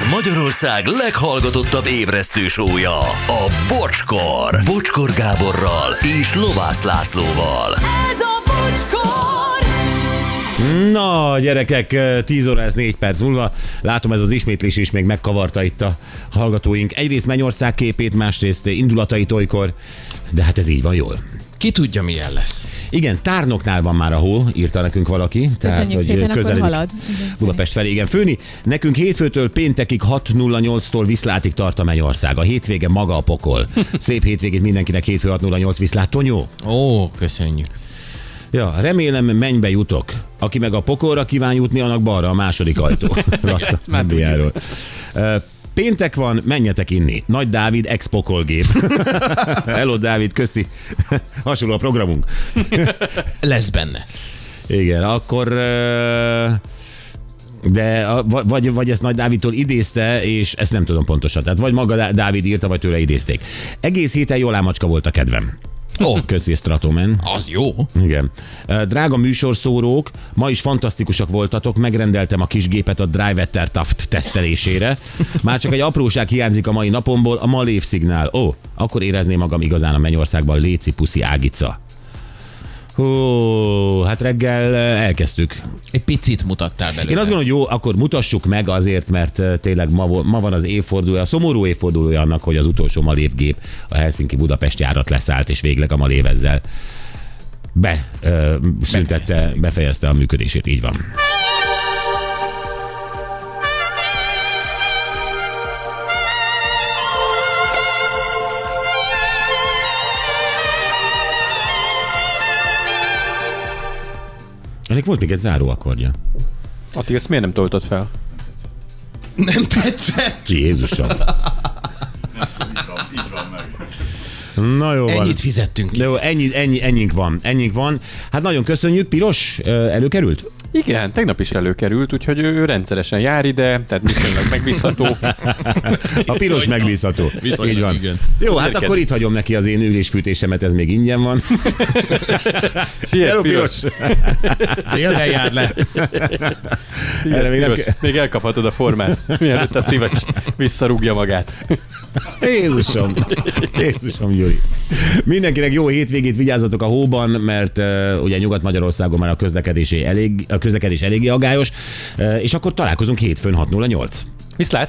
Ez Magyarország leghallgatottabb ébresztő sója, a Bocskor. Bocskor Gáborral és Lovász Lászlóval. Ez a bocskor! Na, gyerekek, 10 óra ez 4 perc múlva. Látom, ez az ismétlés is még megkavarta itt a hallgatóink. Egyrészt Mennyország képét, másrészt indulatait olykor, de hát ez így van jól. Ki tudja, milyen lesz. Igen, tárnoknál van már a hó, írta nekünk valaki. Köszönjük szépen, akkor halad. Budapest felé, igen. Főni, nekünk hétfőtől péntekig 6.08-tól Viszlátig tart a Mennyország. A hétvége maga a pokol. Szép hétvégét mindenkinek hétfő 6.08 Viszlát. Tonyó? Ó, köszönjük. Ja, remélem mennybe jutok. Aki meg a pokolra kíván jutni, annak balra a második ajtó. Laca, már Péntek van, menjetek inni. Nagy Dávid ex-pokolgép. Hello Dávid, köszi. Hasonló a programunk. Lesz benne. Igen, akkor... De vagy, vagy ezt Nagy Dávidtól idézte, és ezt nem tudom pontosan. Tehát vagy maga Dá- Dávid írta, vagy tőle idézték. Egész héten jól ámacska volt a kedvem. Ó, köszi Stratoman. Az jó. Igen. Drága műsorszórók, ma is fantasztikusak voltatok, megrendeltem a kis gépet a Drivetter Taft tesztelésére. Már csak egy apróság hiányzik a mai napomból, a Malév szignál. Ó, akkor érezném magam igazán a Mennyországban Léci Puszi Ágica. Hú, hát reggel elkezdtük. Egy picit mutattál belőle. Én azt gondolom, hogy jó, akkor mutassuk meg azért, mert tényleg ma, ma van az évfordulója, a szomorú évfordulója annak, hogy az utolsó Malév gép a Helsinki Budapest járat leszállt, és végleg a Malév ezzel be, ö, szüntette, befejezte a működését, így van. Ennek volt még egy záró akkordja. Ati, ezt miért nem toltad fel? Nem tetszett. Jézusom. Na jó van. Ennyit fizettünk ki. De jó, ennyi, ennyi, ennyink van, ennyink van. Hát nagyon köszönjük. Piros előkerült? Igen, tegnap is előkerült, úgyhogy ő, ő rendszeresen jár ide, tehát viszonylag megbízható. A piros megbízható. Viszonylag, Így van. igen. Jó, hát akkor itt hagyom neki az én ülésfűtésemet, ez még ingyen van. Siess, Hello, piros. Délre jár le. Erre még nem. Még elkaphatod a formát, mielőtt a szíves visszarúgja magát. Jézusom! Jézusom, Gyuri. Mindenkinek jó hétvégét, vigyázzatok a hóban, mert uh, ugye Nyugat-Magyarországon már a közlekedés elég, a közlekedés eléggé agályos, uh, és akkor találkozunk hétfőn 6.08. Viszlát!